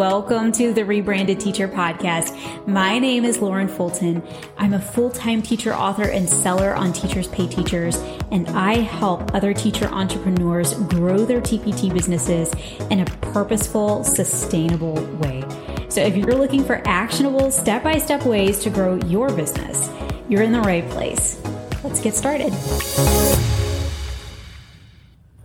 welcome to the Rebranded Teacher Podcast. My name is Lauren Fulton. I'm a full time teacher, author, and seller on Teachers Pay Teachers, and I help other teacher entrepreneurs grow their TPT businesses in a purposeful, sustainable way. So if you're looking for actionable, step by step ways to grow your business, you're in the right place. Let's get started.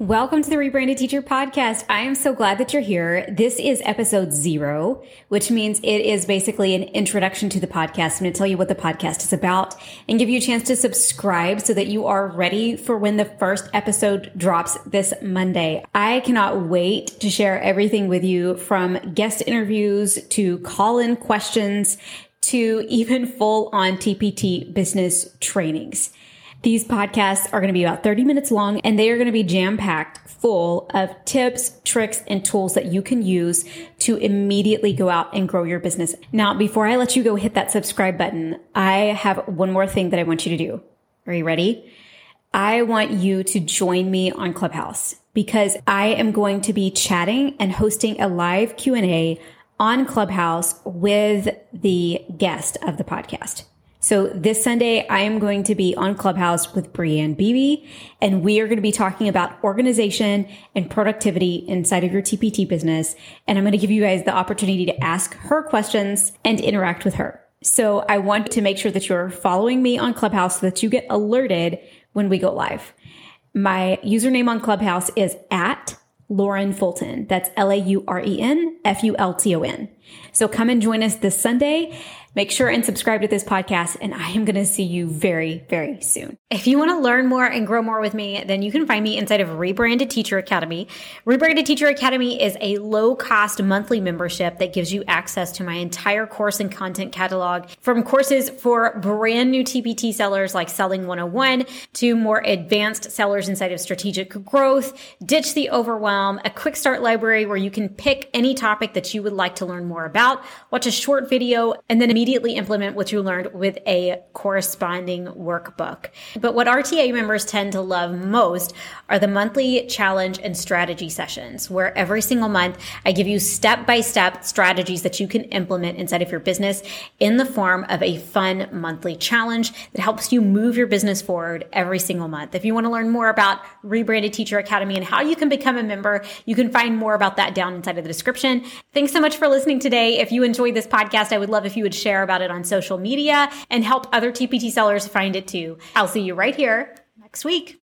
Welcome to the Rebranded Teacher Podcast. I am so glad that you're here. This is episode zero, which means it is basically an introduction to the podcast. I'm going to tell you what the podcast is about and give you a chance to subscribe so that you are ready for when the first episode drops this Monday. I cannot wait to share everything with you from guest interviews to call in questions to even full on TPT business trainings. These podcasts are going to be about 30 minutes long and they are going to be jam packed full of tips, tricks, and tools that you can use to immediately go out and grow your business. Now, before I let you go hit that subscribe button, I have one more thing that I want you to do. Are you ready? I want you to join me on Clubhouse because I am going to be chatting and hosting a live Q&A on Clubhouse with the guest of the podcast. So this Sunday, I am going to be on Clubhouse with Brianne Beebe, and we are going to be talking about organization and productivity inside of your TPT business. And I'm going to give you guys the opportunity to ask her questions and interact with her. So I want to make sure that you're following me on Clubhouse so that you get alerted when we go live. My username on Clubhouse is at Lauren Fulton. That's L A U R E N F U L T O N. So come and join us this Sunday. Make sure and subscribe to this podcast, and I am going to see you very, very soon. If you want to learn more and grow more with me, then you can find me inside of Rebranded Teacher Academy. Rebranded Teacher Academy is a low cost monthly membership that gives you access to my entire course and content catalog from courses for brand new TPT sellers like Selling 101 to more advanced sellers inside of strategic growth, ditch the overwhelm, a quick start library where you can pick any topic that you would like to learn more about, watch a short video, and then immediately immediately implement what you learned with a corresponding workbook. But what RTA members tend to love most are the monthly challenge and strategy sessions, where every single month I give you step by step strategies that you can implement inside of your business in the form of a fun monthly challenge that helps you move your business forward every single month. If you want to learn more about Rebranded Teacher Academy and how you can become a member, you can find more about that down inside of the description. Thanks so much for listening today. If you enjoyed this podcast, I would love if you would share about it on social media and help other TPT sellers find it too. I'll see you right here next week.